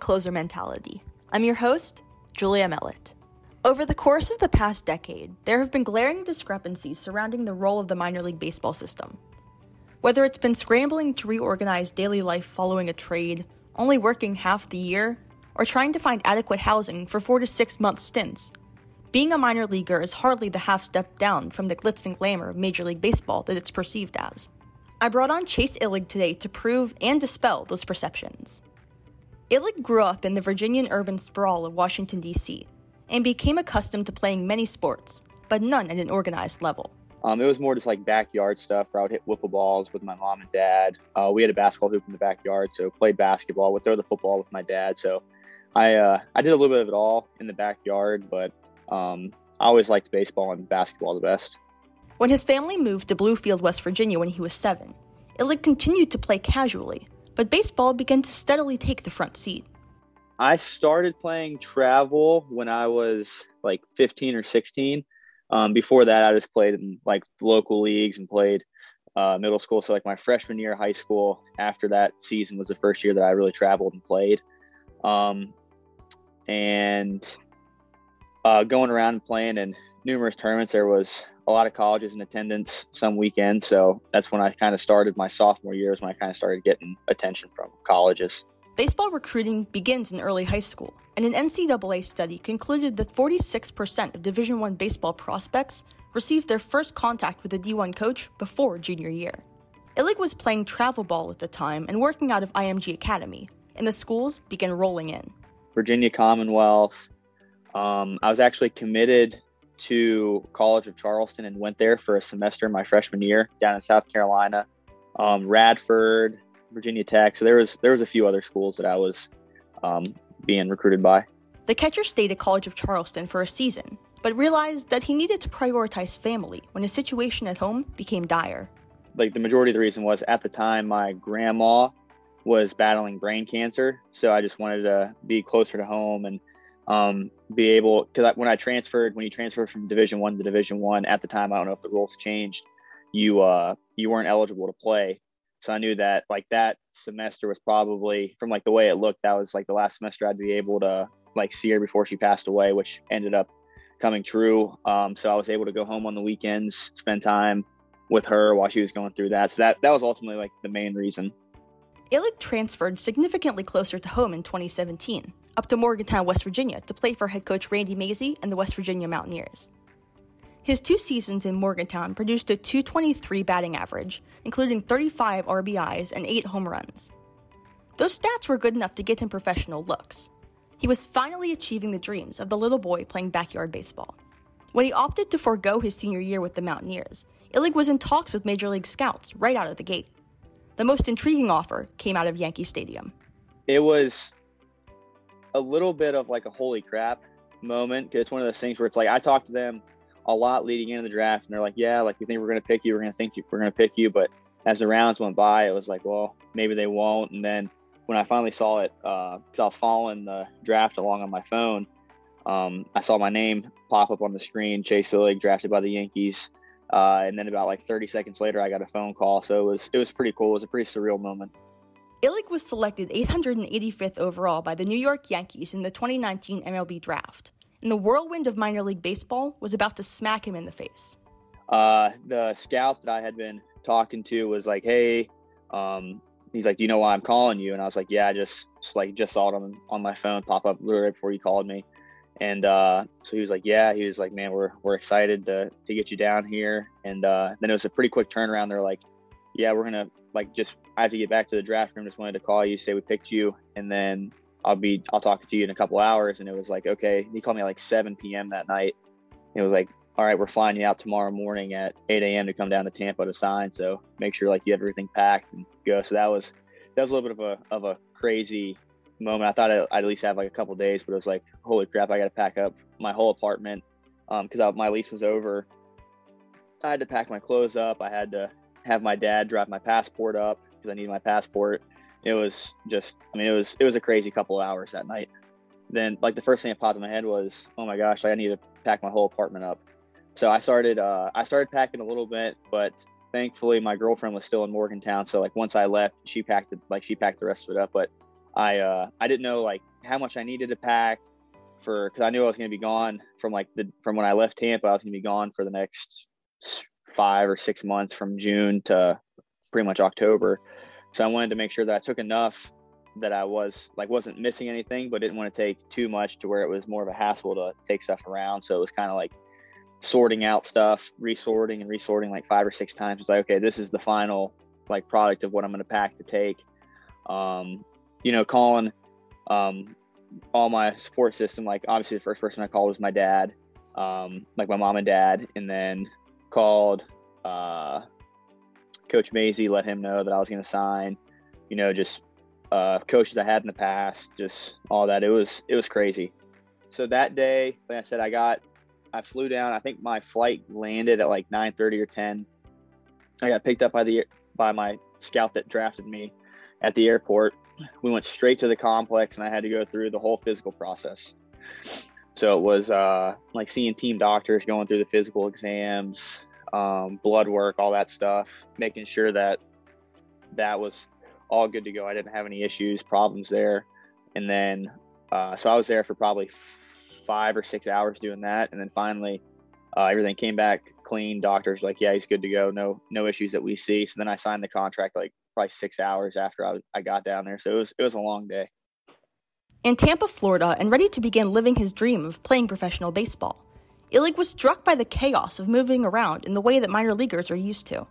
closer mentality. I'm your host, Julia Mellett. Over the course of the past decade, there have been glaring discrepancies surrounding the role of the minor league baseball system. Whether it's been scrambling to reorganize daily life following a trade, only working half the year, or trying to find adequate housing for four to six month stints, being a minor leaguer is hardly the half step down from the glitz and glamour of Major League Baseball that it's perceived as. I brought on Chase Illig today to prove and dispel those perceptions. Illig grew up in the Virginian urban sprawl of Washington, D.C., and became accustomed to playing many sports, but none at an organized level. Um, it was more just like backyard stuff where I would hit wiffle balls with my mom and dad. Uh, we had a basketball hoop in the backyard, so played basketball. Would throw the football with my dad. So I uh, I did a little bit of it all in the backyard, but um, I always liked baseball and basketball the best. When his family moved to Bluefield, West Virginia when he was seven, Illig continued to play casually, but baseball began to steadily take the front seat. I started playing travel when I was like 15 or 16. Um, before that, I just played in like local leagues and played uh, middle school. So like my freshman year of high school, after that season was the first year that I really traveled and played. Um, and uh, going around and playing in numerous tournaments, there was a lot of colleges in attendance some weekends. So that's when I kind of started my sophomore years when I kind of started getting attention from colleges. Baseball recruiting begins in early high school, and an NCAA study concluded that 46% of Division I baseball prospects received their first contact with a D1 coach before junior year. Illig was playing travel ball at the time and working out of IMG Academy, and the schools began rolling in. Virginia Commonwealth. Um, I was actually committed to College of Charleston and went there for a semester my freshman year down in South Carolina. Um, Radford, Virginia Tech. So there was there was a few other schools that I was um, being recruited by. The catcher stayed at College of Charleston for a season, but realized that he needed to prioritize family when his situation at home became dire. Like the majority of the reason was at the time my grandma was battling brain cancer, so I just wanted to be closer to home and um, be able because when I transferred, when you transferred from Division One to Division One, at the time I don't know if the rules changed, you uh, you weren't eligible to play so I knew that like that semester was probably from like the way it looked, that was like the last semester I'd be able to like see her before she passed away, which ended up coming true. Um, so I was able to go home on the weekends, spend time with her while she was going through that. So that that was ultimately like the main reason. Illig transferred significantly closer to home in 2017, up to Morgantown, West Virginia, to play for head coach Randy Mazey and the West Virginia Mountaineers. His two seasons in Morgantown produced a 223 batting average, including 35 RBIs and 8 home runs. Those stats were good enough to get him professional looks. He was finally achieving the dreams of the little boy playing backyard baseball. When he opted to forego his senior year with the Mountaineers, Illig was in talks with Major League Scouts right out of the gate. The most intriguing offer came out of Yankee Stadium. It was a little bit of like a holy crap moment because it's one of those things where it's like I talked to them a lot leading into the draft, and they're like, "Yeah, like we think we're going to pick you. We're going to think you, we're going to pick you." But as the rounds went by, it was like, "Well, maybe they won't." And then when I finally saw it, because uh, I was following the draft along on my phone, um, I saw my name pop up on the screen: Chase Illig, drafted by the Yankees. Uh, and then about like 30 seconds later, I got a phone call. So it was it was pretty cool. It was a pretty surreal moment. Illig was selected 885th overall by the New York Yankees in the 2019 MLB draft and the whirlwind of minor league baseball was about to smack him in the face. Uh, the scout that I had been talking to was like, "Hey," um, he's like, "Do you know why I'm calling you?" And I was like, "Yeah, I just, just like just saw it on on my phone pop up literally right before you called me." And uh, so he was like, "Yeah," he was like, "Man, we're we're excited to to get you down here." And uh, then it was a pretty quick turnaround. They're like, "Yeah, we're gonna like just I have to get back to the draft room. Just wanted to call you, say we picked you, and then I'll be I'll talk to you in a couple hours. And it was like, okay. He called me at like 7 p.m. that night. It was like, all right, we're flying you out tomorrow morning at 8 a.m. to come down to Tampa to sign. So make sure like you have everything packed and go. So that was that was a little bit of a of a crazy moment. I thought I'd, at least have like a couple days, but it was like, holy crap, I got to pack up my whole apartment because um, my lease was over. I had to pack my clothes up. I had to have my dad drop my passport up because I needed my passport. It was just i mean it was it was a crazy couple of hours that night. Then like the first thing that popped in my head was oh my gosh like, i need to pack my whole apartment up. So i started uh, i started packing a little bit but thankfully my girlfriend was still in morgantown so like once i left she packed it like she packed the rest of it up. But I uh, I didn't know like how much I needed to pack for because I knew I was going to be gone from like the from when I left Tampa. I was going to be gone for the next five or six months from June to pretty much October. So I wanted to make sure that I took enough that I was like wasn't missing anything, but didn't want to take too much to where it was more of a hassle to take stuff around. So it was kind of like sorting out stuff, resorting and resorting like five or six times. It's like, okay, this is the final like product of what I'm going to pack to take. Um, you know, calling um, all my support system. Like obviously, the first person I called was my dad, um, like my mom and dad, and then called uh, Coach Mazey, let him know that I was going to sign. You know, just uh, coaches I had in the past, just all that. It was it was crazy. So that day, like I said, I got I flew down. I think my flight landed at like 9:30 or 10. I got picked up by the by my scout that drafted me at the airport. We went straight to the complex, and I had to go through the whole physical process. So it was uh, like seeing team doctors, going through the physical exams, um, blood work, all that stuff, making sure that that was all good to go. I didn't have any issues, problems there. And then, uh, so I was there for probably five or six hours doing that. And then finally, uh, everything came back clean. Doctors like, yeah, he's good to go. No, no issues that we see. So then I signed the contract like probably six hours after I, I got down there. So it was, it was a long day. In Tampa, Florida, and ready to begin living his dream of playing professional baseball, Illig was struck by the chaos of moving around in the way that minor leaguers are used to.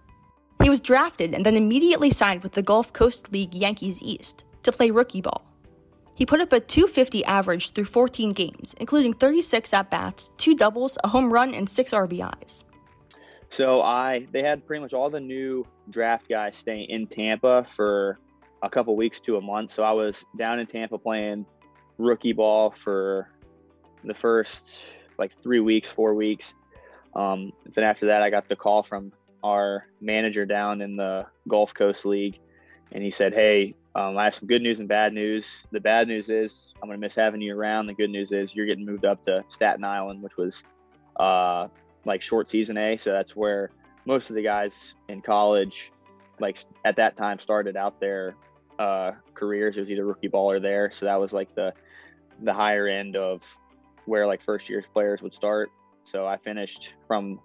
He was drafted and then immediately signed with the Gulf Coast League Yankees East to play rookie ball. He put up a 250 average through 14 games, including 36 at bats, two doubles, a home run, and six RBIs. So I they had pretty much all the new draft guys staying in Tampa for a couple weeks to a month. So I was down in Tampa playing rookie ball for the first like three weeks, four weeks. Um, then after that, I got the call from our manager down in the Gulf Coast League, and he said, "Hey, um, I have some good news and bad news. The bad news is I'm going to miss having you around. The good news is you're getting moved up to Staten Island, which was uh, like short season A. So that's where most of the guys in college, like at that time, started out their uh, careers. It was either rookie ball or there. So that was like the the higher end of where like first year players would start. So I finished from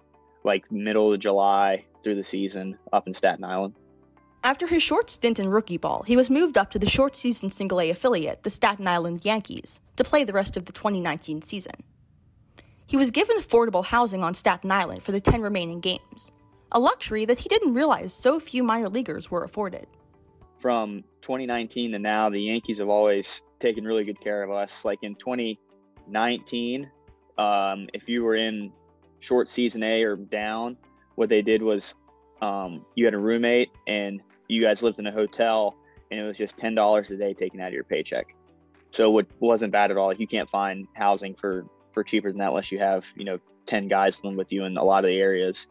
like middle of July through the season up in Staten Island. After his short stint in rookie ball, he was moved up to the short season single A affiliate, the Staten Island Yankees, to play the rest of the 2019 season. He was given affordable housing on Staten Island for the 10 remaining games, a luxury that he didn't realize so few minor leaguers were afforded. From 2019 to now, the Yankees have always taken really good care of us. Like in 2019, um, if you were in short season A or down, what they did was um, you had a roommate and you guys lived in a hotel and it was just ten dollars a day taken out of your paycheck. So it wasn't bad at all. You can't find housing for for cheaper than that unless you have you know ten guys living with you in a lot of the areas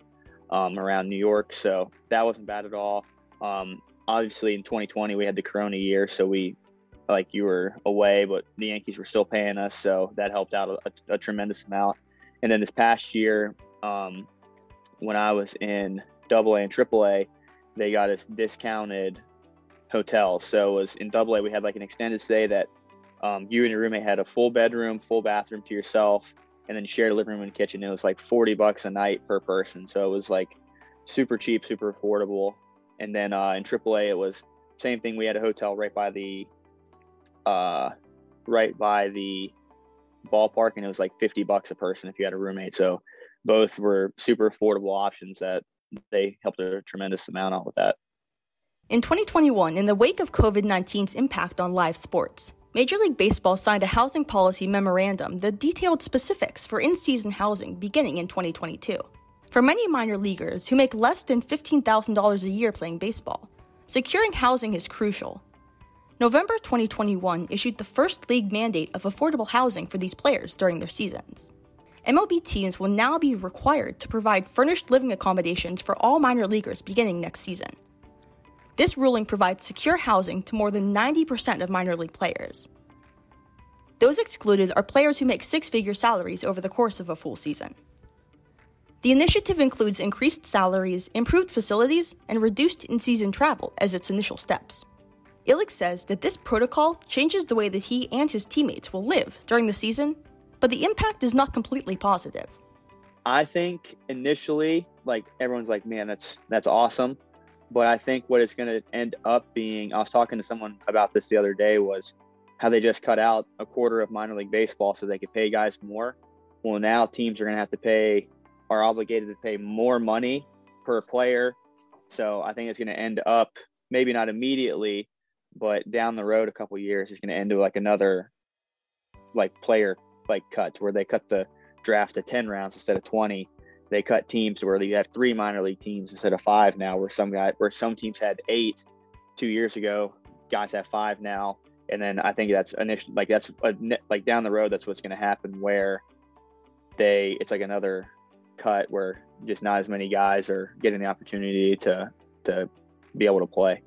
um, around New York. So that wasn't bad at all. Um, obviously, in 2020 we had the Corona year, so we like you were away, but the Yankees were still paying us, so that helped out a, a tremendous amount. And then this past year, um, when I was in Double A and Triple A, they got us discounted hotels. So it was in Double A, we had like an extended stay that um, you and your roommate had a full bedroom, full bathroom to yourself, and then shared a living room and kitchen. It was like 40 bucks a night per person. So it was like super cheap, super affordable. And then uh, in AAA, it was same thing. We had a hotel right by the, uh, right by the ballpark, and it was like 50 bucks a person if you had a roommate. So both were super affordable options that they helped a tremendous amount out with that. In 2021, in the wake of COVID 19's impact on live sports, Major League Baseball signed a housing policy memorandum that detailed specifics for in season housing beginning in 2022. For many minor leaguers who make less than $15,000 a year playing baseball, securing housing is crucial. November 2021 issued the first league mandate of affordable housing for these players during their seasons. MLB teams will now be required to provide furnished living accommodations for all minor leaguers beginning next season. This ruling provides secure housing to more than 90% of minor league players. Those excluded are players who make six figure salaries over the course of a full season. The initiative includes increased salaries, improved facilities, and reduced in season travel as its initial steps. Illig says that this protocol changes the way that he and his teammates will live during the season, but the impact is not completely positive. I think initially, like everyone's like, man, that's that's awesome. But I think what it's to end up being, I was talking to someone about this the other day, was how they just cut out a quarter of minor league baseball so they could pay guys more. Well, now teams are to have to pay, are obligated to pay more money per player. So I think it's going to end up maybe not immediately, but down the road a couple years, it's going to end up like another like player like cuts where they cut the draft to 10 rounds instead of 20 they cut teams where you have three minor league teams instead of five now, where some guy where some teams had eight two years ago, guys have five now, and then I think that's initial like that's a, like down the road that's what's going to happen where they it's like another cut where just not as many guys are getting the opportunity to to be able to play.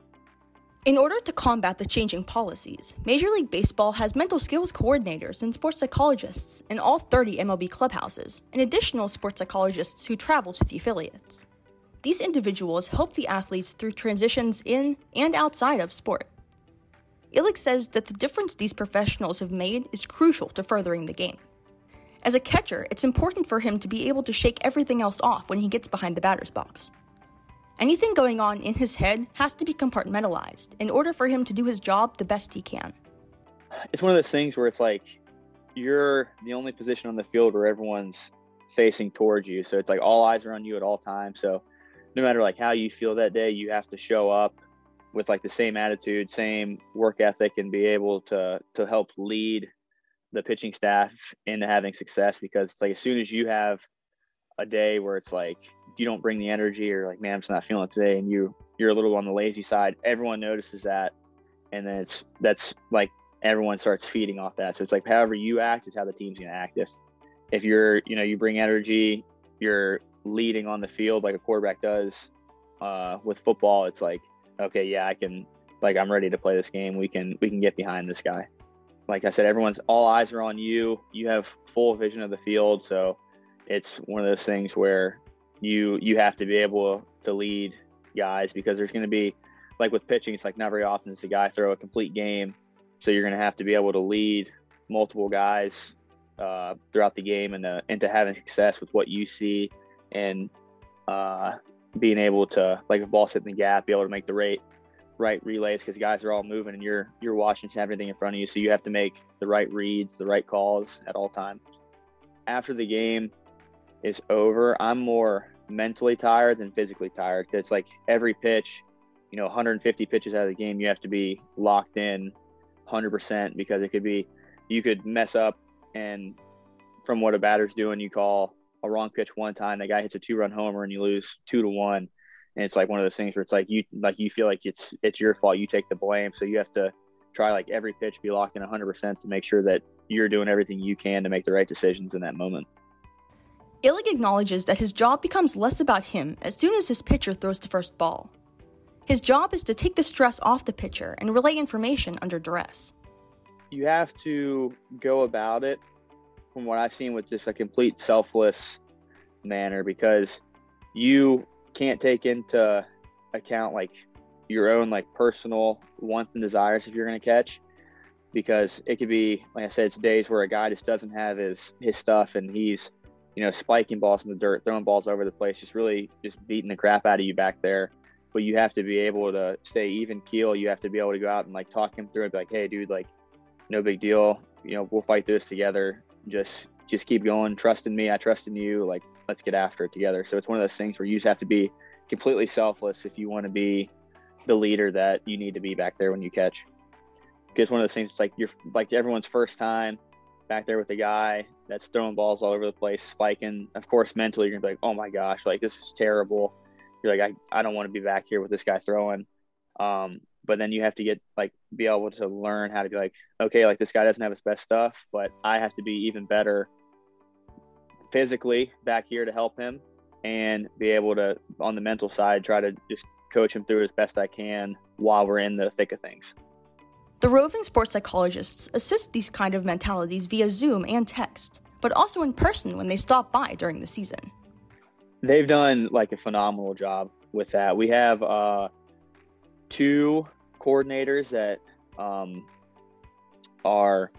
In order to combat the changing policies, Major League Baseball has mental skills coordinators and sports psychologists in all 30 MLB clubhouses, and additional sports psychologists who travel to the affiliates. These individuals help the athletes through transitions in and outside of sport. Illig says that the difference these professionals have made is crucial to furthering the game. As a catcher, it's important for him to be able to shake everything else off when he gets behind the batter's box. Anything going on in his head has to be compartmentalized in order for him to do his job the best he can. It's one of those things where it's like you're the only position on the field where everyone's facing towards you. So it's like all eyes are on you at all times. So no matter like how you feel that day, you have to show up with like the same attitude, same work ethic and be able to to help lead the pitching staff into having success because it's like as soon as you have a day where it's like you don't bring the energy or like man i'm just not feeling it today and you you're a little on the lazy side everyone notices that. And then it's that's like everyone starts feeding off that. So it's like however you act is how the team's going to act. If if you're you know you bring energy you're leading on the field like a quarterback does uh, with football it's like okay yeah i can like i'm ready to play this game. We can we can get behind this guy like i said everyone's all eyes are on you. You have full vision of the field. So it's one of those things where you you have to be able to lead guys because there's going to be like with pitching it's like not very often does a guy throw a complete game. So you're going to have to be able to lead multiple guys uh, throughout the game and uh, into having success with what you see and uh, being able to like a ball hitting the gap be able to make the right right relays because guys are all moving and you're you're watching to have everything in front of you so you have to make the right reads the right calls at all times after the game is over, I'm more mentally tired than physically tired because it's like every pitch, you know, 150 pitches out of the game, you have to be locked in 100% because it could be, you could mess up and from what a batter's doing, you call a wrong pitch one time, the guy hits a two run homer and you lose two to one. And it's like one of those things where it's like you like you feel like it's it's your fault. You take the blame, so you have to try like every pitch be locked in 100% to make sure that you're doing everything you can to make the right decisions in that moment. Illig acknowledges that his job becomes less about him as soon as his pitcher throws the first ball. His job is to take the stress off the pitcher and relay information under duress. You have to go about it, from what I've seen, with just a complete selfless manner because you can't take into account like your own like personal wants and desires if you're going to catch because it could be like i said it's days where a guy just doesn't have his his stuff and he's you know, spiking balls in the dirt, throwing balls over the place, just really just beating the crap out of you back there. But you have to be able to stay even keel. You have to be able to go out and like talk him through it, be like, hey, dude, like, no big deal. You know, we'll fight this together. Just just keep going. Trust in me. I trust in you. Like, let's get after it together. So it's one of those things where you just have to be completely selfless if you want to be the leader that you need to be back there when you catch. Because one of those things, it's like you're like everyone's first time back there with a guy that's throwing balls all over the place, spiking. Of course, mentally, you're gonna be like, oh my gosh, like this is terrible. You're like, I, I don't want to be back here with this guy throwing. Um, but then you have to get like be able to learn how to be like, okay, like this guy doesn't have his best stuff, but I have to be even better physically back here to help him and be able to on the mental side try to just coach him through as best I can while we're in the thick of things. The roving sports psychologists assist these kind of mentalities via Zoom and text, but also in person when they stop by during the season. They've done like a phenomenal job with that. We have uh, two coordinators that um, are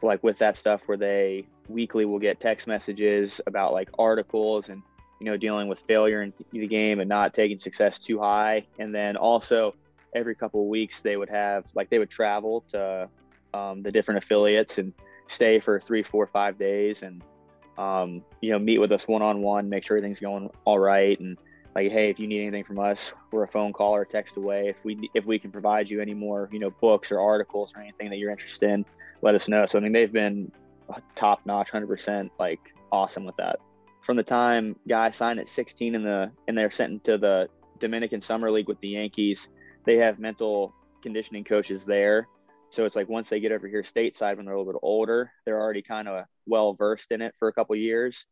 like with that stuff where they weekly we'll get text messages about like articles and you know dealing with failure in the game and not taking success too high. And then also every couple of weeks they would have like they would travel to um, the different affiliates and stay for three four five days and um, you know meet with us one-on-one make sure everything's going all right. And like hey if you need anything from us we're a phone call or text away. If we if we can provide you any more you know books or articles or anything that you're interested in let us know. So i mean they've been top notch 100% like awesome with that. From the time guys signed at 16 in the and they're sent into the dominican summer league with the yankees they have mental conditioning coaches there. So it's like once they get over here stateside when they're a little bit older they're already kind of well versed in it for a couple years.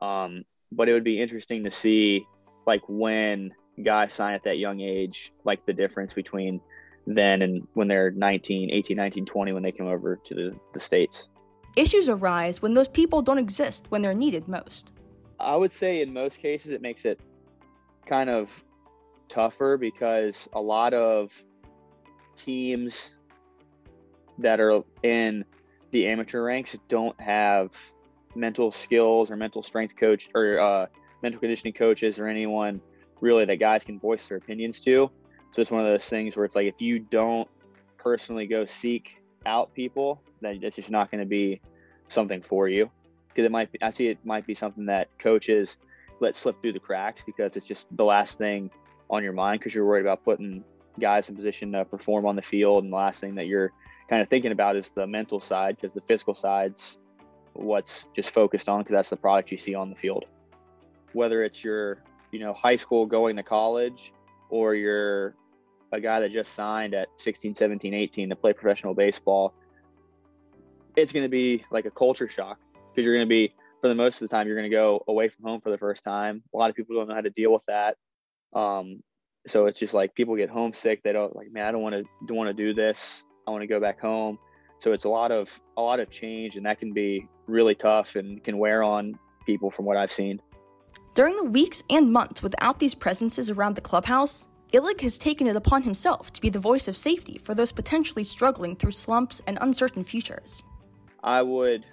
Um, but it would be interesting to see like when guys sign at that young age, like the difference between then and when they're 19, 18, 19, 20 when they come over to the, the States. Issues arise when those people don't exist when they're needed most. I would say in most cases it makes it kind of tougher because a lot of teams that are in the amateur ranks don't have mental skills or mental strength coach or uh, mental conditioning coaches or anyone really that guys can voice their opinions to. So it's one of those things where it's like if you don't personally go seek out people, then it's just not going to be something for you. Because it might be, I see it might be something that coaches let slip through the cracks because it's just the last thing on your mind because you're worried about putting guys in position to perform on the field. And the last thing that you're kind of thinking about is the mental side because the physical side's what's just focused on because that's the product you see on the field whether it's your you know high school going to college or you're a guy that just signed at 16 17 18 to play professional baseball it's going to be like a culture shock because you're going to be for the most of the time you're going to go away from home for the first time. A lot of people don't know how to deal with that. Um, so it's just like people get homesick. They don't like man i don't want to don't want to do this. I want to go back home. So it's a lot of a lot of change and that can be really tough and can wear on people from what i've seen. During the weeks and months without these presences around the clubhouse, Illig has taken it upon himself to be the voice of safety for those potentially struggling through slumps and uncertain futures. I would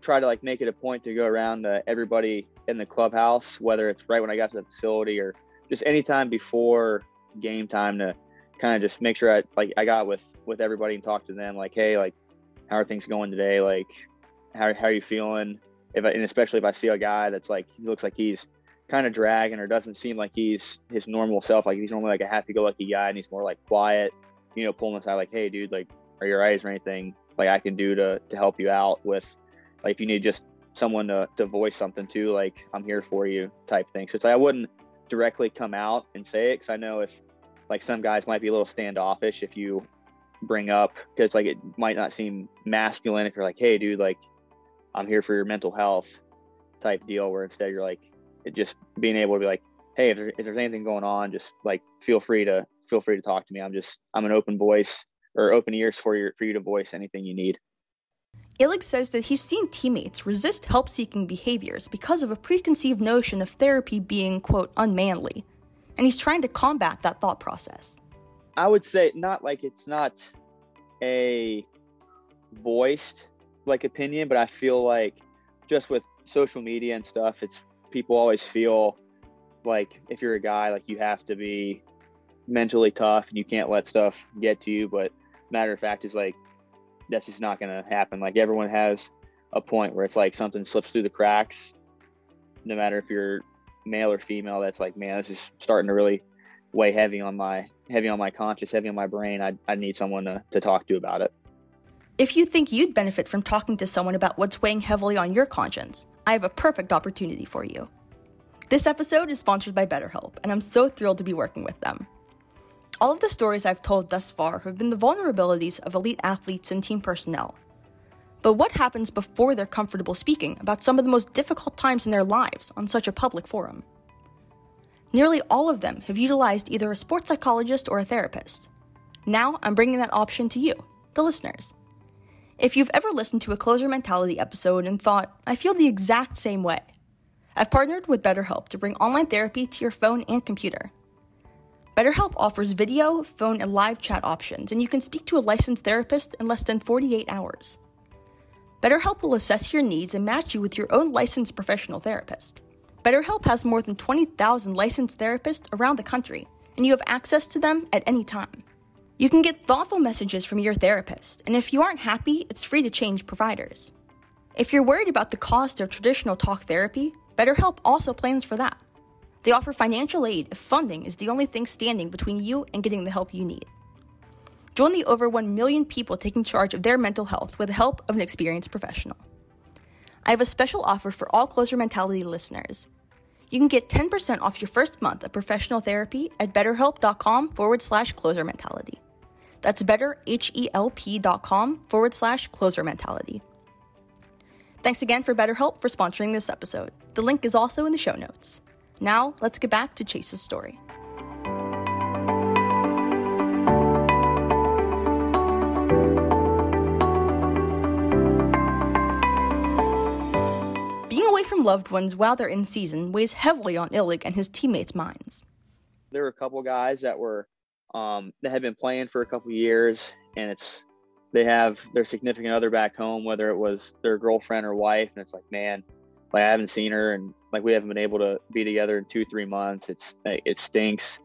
try to like make it a point to go around to everybody in the clubhouse, whether it's right when I got to the facility or just anytime before game time to kind of just make sure I like I got with with everybody and talk to them like, hey, like how are things going today? Like how how are you feeling? If I, and especially if I see a guy that's like he looks like he's kind of dragging or doesn't seem like he's his normal self. Like he's normally like a happy-go-lucky guy, and he's more like quiet. You know, pulling aside like, "Hey, dude, like, are your eyes or anything like I can do to to help you out with, like, if you need just someone to to voice something to, like, I'm here for you, type thing." So it's like I wouldn't directly come out and say it because I know if like some guys might be a little standoffish if you bring up because like it might not seem masculine if you're like, "Hey, dude, like, I'm here for your mental health," type deal. Where instead you're like, just being able to be like, hey, if, there, if there's anything going on, just like feel free to feel free to talk to me. I'm just I'm an open voice or open ears for you for you to voice anything you need. Illig says that he's seen teammates resist help seeking behaviors because of a preconceived notion of therapy being, quote, unmanly. And he's trying to combat that thought process. I would say not like it's not a voiced like opinion, but I feel like just with social media and stuff, it's people always feel like if you're a guy, like you have to be mentally tough and you can't let stuff get to you. But matter of fact is like that's just not gonna happen. Like everyone has a point where it's like something slips through the cracks. No matter if you're male or female, that's like, man, this is starting to really weigh heavy on my heavy on my conscience, heavy on my brain. I I need someone to, to talk to about it. If you think you'd benefit from talking to someone about what's weighing heavily on your conscience, I have a perfect opportunity for you. This episode is sponsored by BetterHelp, and I'm so thrilled to be working with them. All of the stories I've told thus far have been the vulnerabilities of elite athletes and team personnel. But what happens before they're comfortable speaking about some of the most difficult times in their lives on such a public forum? Nearly all of them have utilized either a sports psychologist or a therapist. Now I'm bringing that option to you, the listeners. If you've ever listened to a closer mentality episode and thought, I feel the exact same way, I've partnered with BetterHelp to bring online therapy to your phone and computer. BetterHelp offers video, phone, and live chat options, and you can speak to a licensed therapist in less than 48 hours. BetterHelp will assess your needs and match you with your own licensed professional therapist. BetterHelp has more than 20,000 licensed therapists around the country, and you have access to them at any time. You can get thoughtful messages from your therapist, and if you aren't happy, it's free to change providers. If you're worried about the cost of traditional talk therapy, BetterHelp also plans for that. They offer financial aid if funding is the only thing standing between you and getting the help you need. Join the over 1 million people taking charge of their mental health with the help of an experienced professional. I have a special offer for all Closer Mentality listeners. You can get 10% off your first month of professional therapy at betterhelp.com forward slash closer mentality. That's betterhelp.com forward slash closer mentality. Thanks again for BetterHelp for sponsoring this episode. The link is also in the show notes. Now, let's get back to Chase's story. Being away from loved ones while they're in season weighs heavily on Illig and his teammates' minds. There were a couple guys that were um, that had been playing for a couple years, and it's they have their significant other back home, whether it was their girlfriend or wife, and it's like, man, like I haven't seen her, and like we haven't been able to be together in two three months. It's it stinks,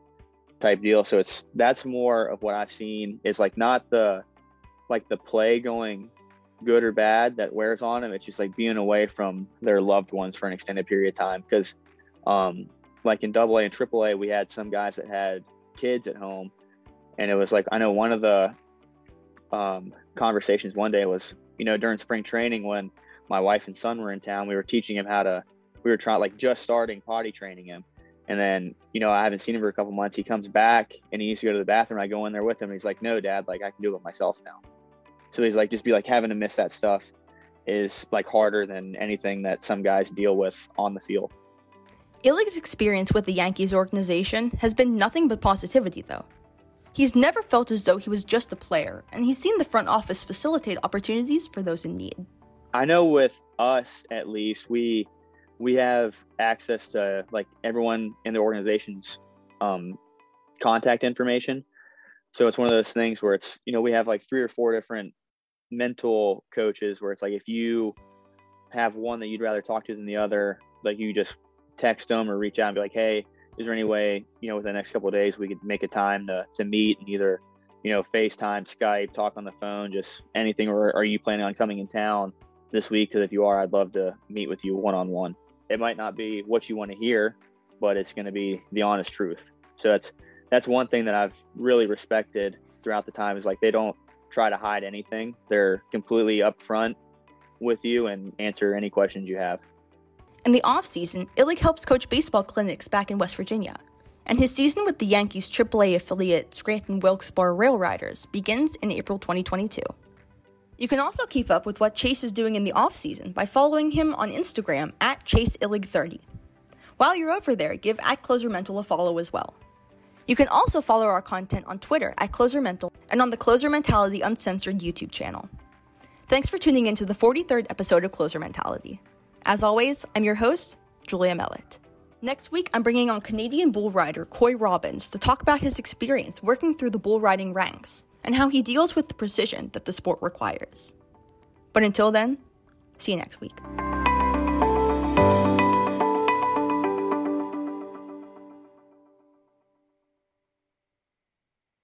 type deal. So it's that's more of what I've seen is like not the like the play going good or bad that wears on them. It's just like being away from their loved ones for an extended period of time because um like in double A and triple A we had some guys that had kids at home and it was like I know one of the um, conversations one day was you know during spring training when my wife and son were in town we were teaching him how to we were trying like just starting potty training him. And then you know i haven't seen him for a couple months. He comes back and he needs to go to the bathroom. I go in there with him. He's like no dad like i can do it myself now. So he's like just be like having to miss that stuff is like harder than anything that some guys deal with on the field. Illig's experience with the Yankees organization has been nothing but positivity, though. He's never felt as though he was just a player, and he's seen the front office facilitate opportunities for those in need. I know with us at least, we we have access to like everyone in the organization's um, contact information. So it's one of those things where it's you know we have like three or four different mental coaches where it's like if you have one that you'd rather talk to than the other, like you just text them or reach out and be like, hey, is there any way you know within the next couple of days we could make a time to to meet and either you know FaceTime, Skype, talk on the phone, just anything, or are you planning on coming in town this week? Because if you are, I'd love to meet with you one on one. It might not be what you want to hear, but it's going to be the honest truth. So that's that's one thing that I've really respected throughout the time is like they don't try to hide anything. They're completely upfront with you and answer any questions you have. In the offseason, Illig helps coach baseball clinics back in West Virginia, and his season with the Yankees AAA affiliate Scranton Wilkes-Barre Rail Riders begins in April 2022. You can also keep up with what Chase is doing in the offseason by following him on Instagram at ChaseIllig30. While you're over there, give at Closer Mental a follow as well. You can also follow our content on Twitter at Closer Mental and on the Closer Mentality Uncensored YouTube channel. Thanks for tuning in to the 43rd episode of Closer Mentality. As always, I'm your host, Julia Mellett. Next week, I'm bringing on Canadian bull rider Coy Robbins to talk about his experience working through the bull riding ranks and how he deals with the precision that the sport requires. But until then, see you next week.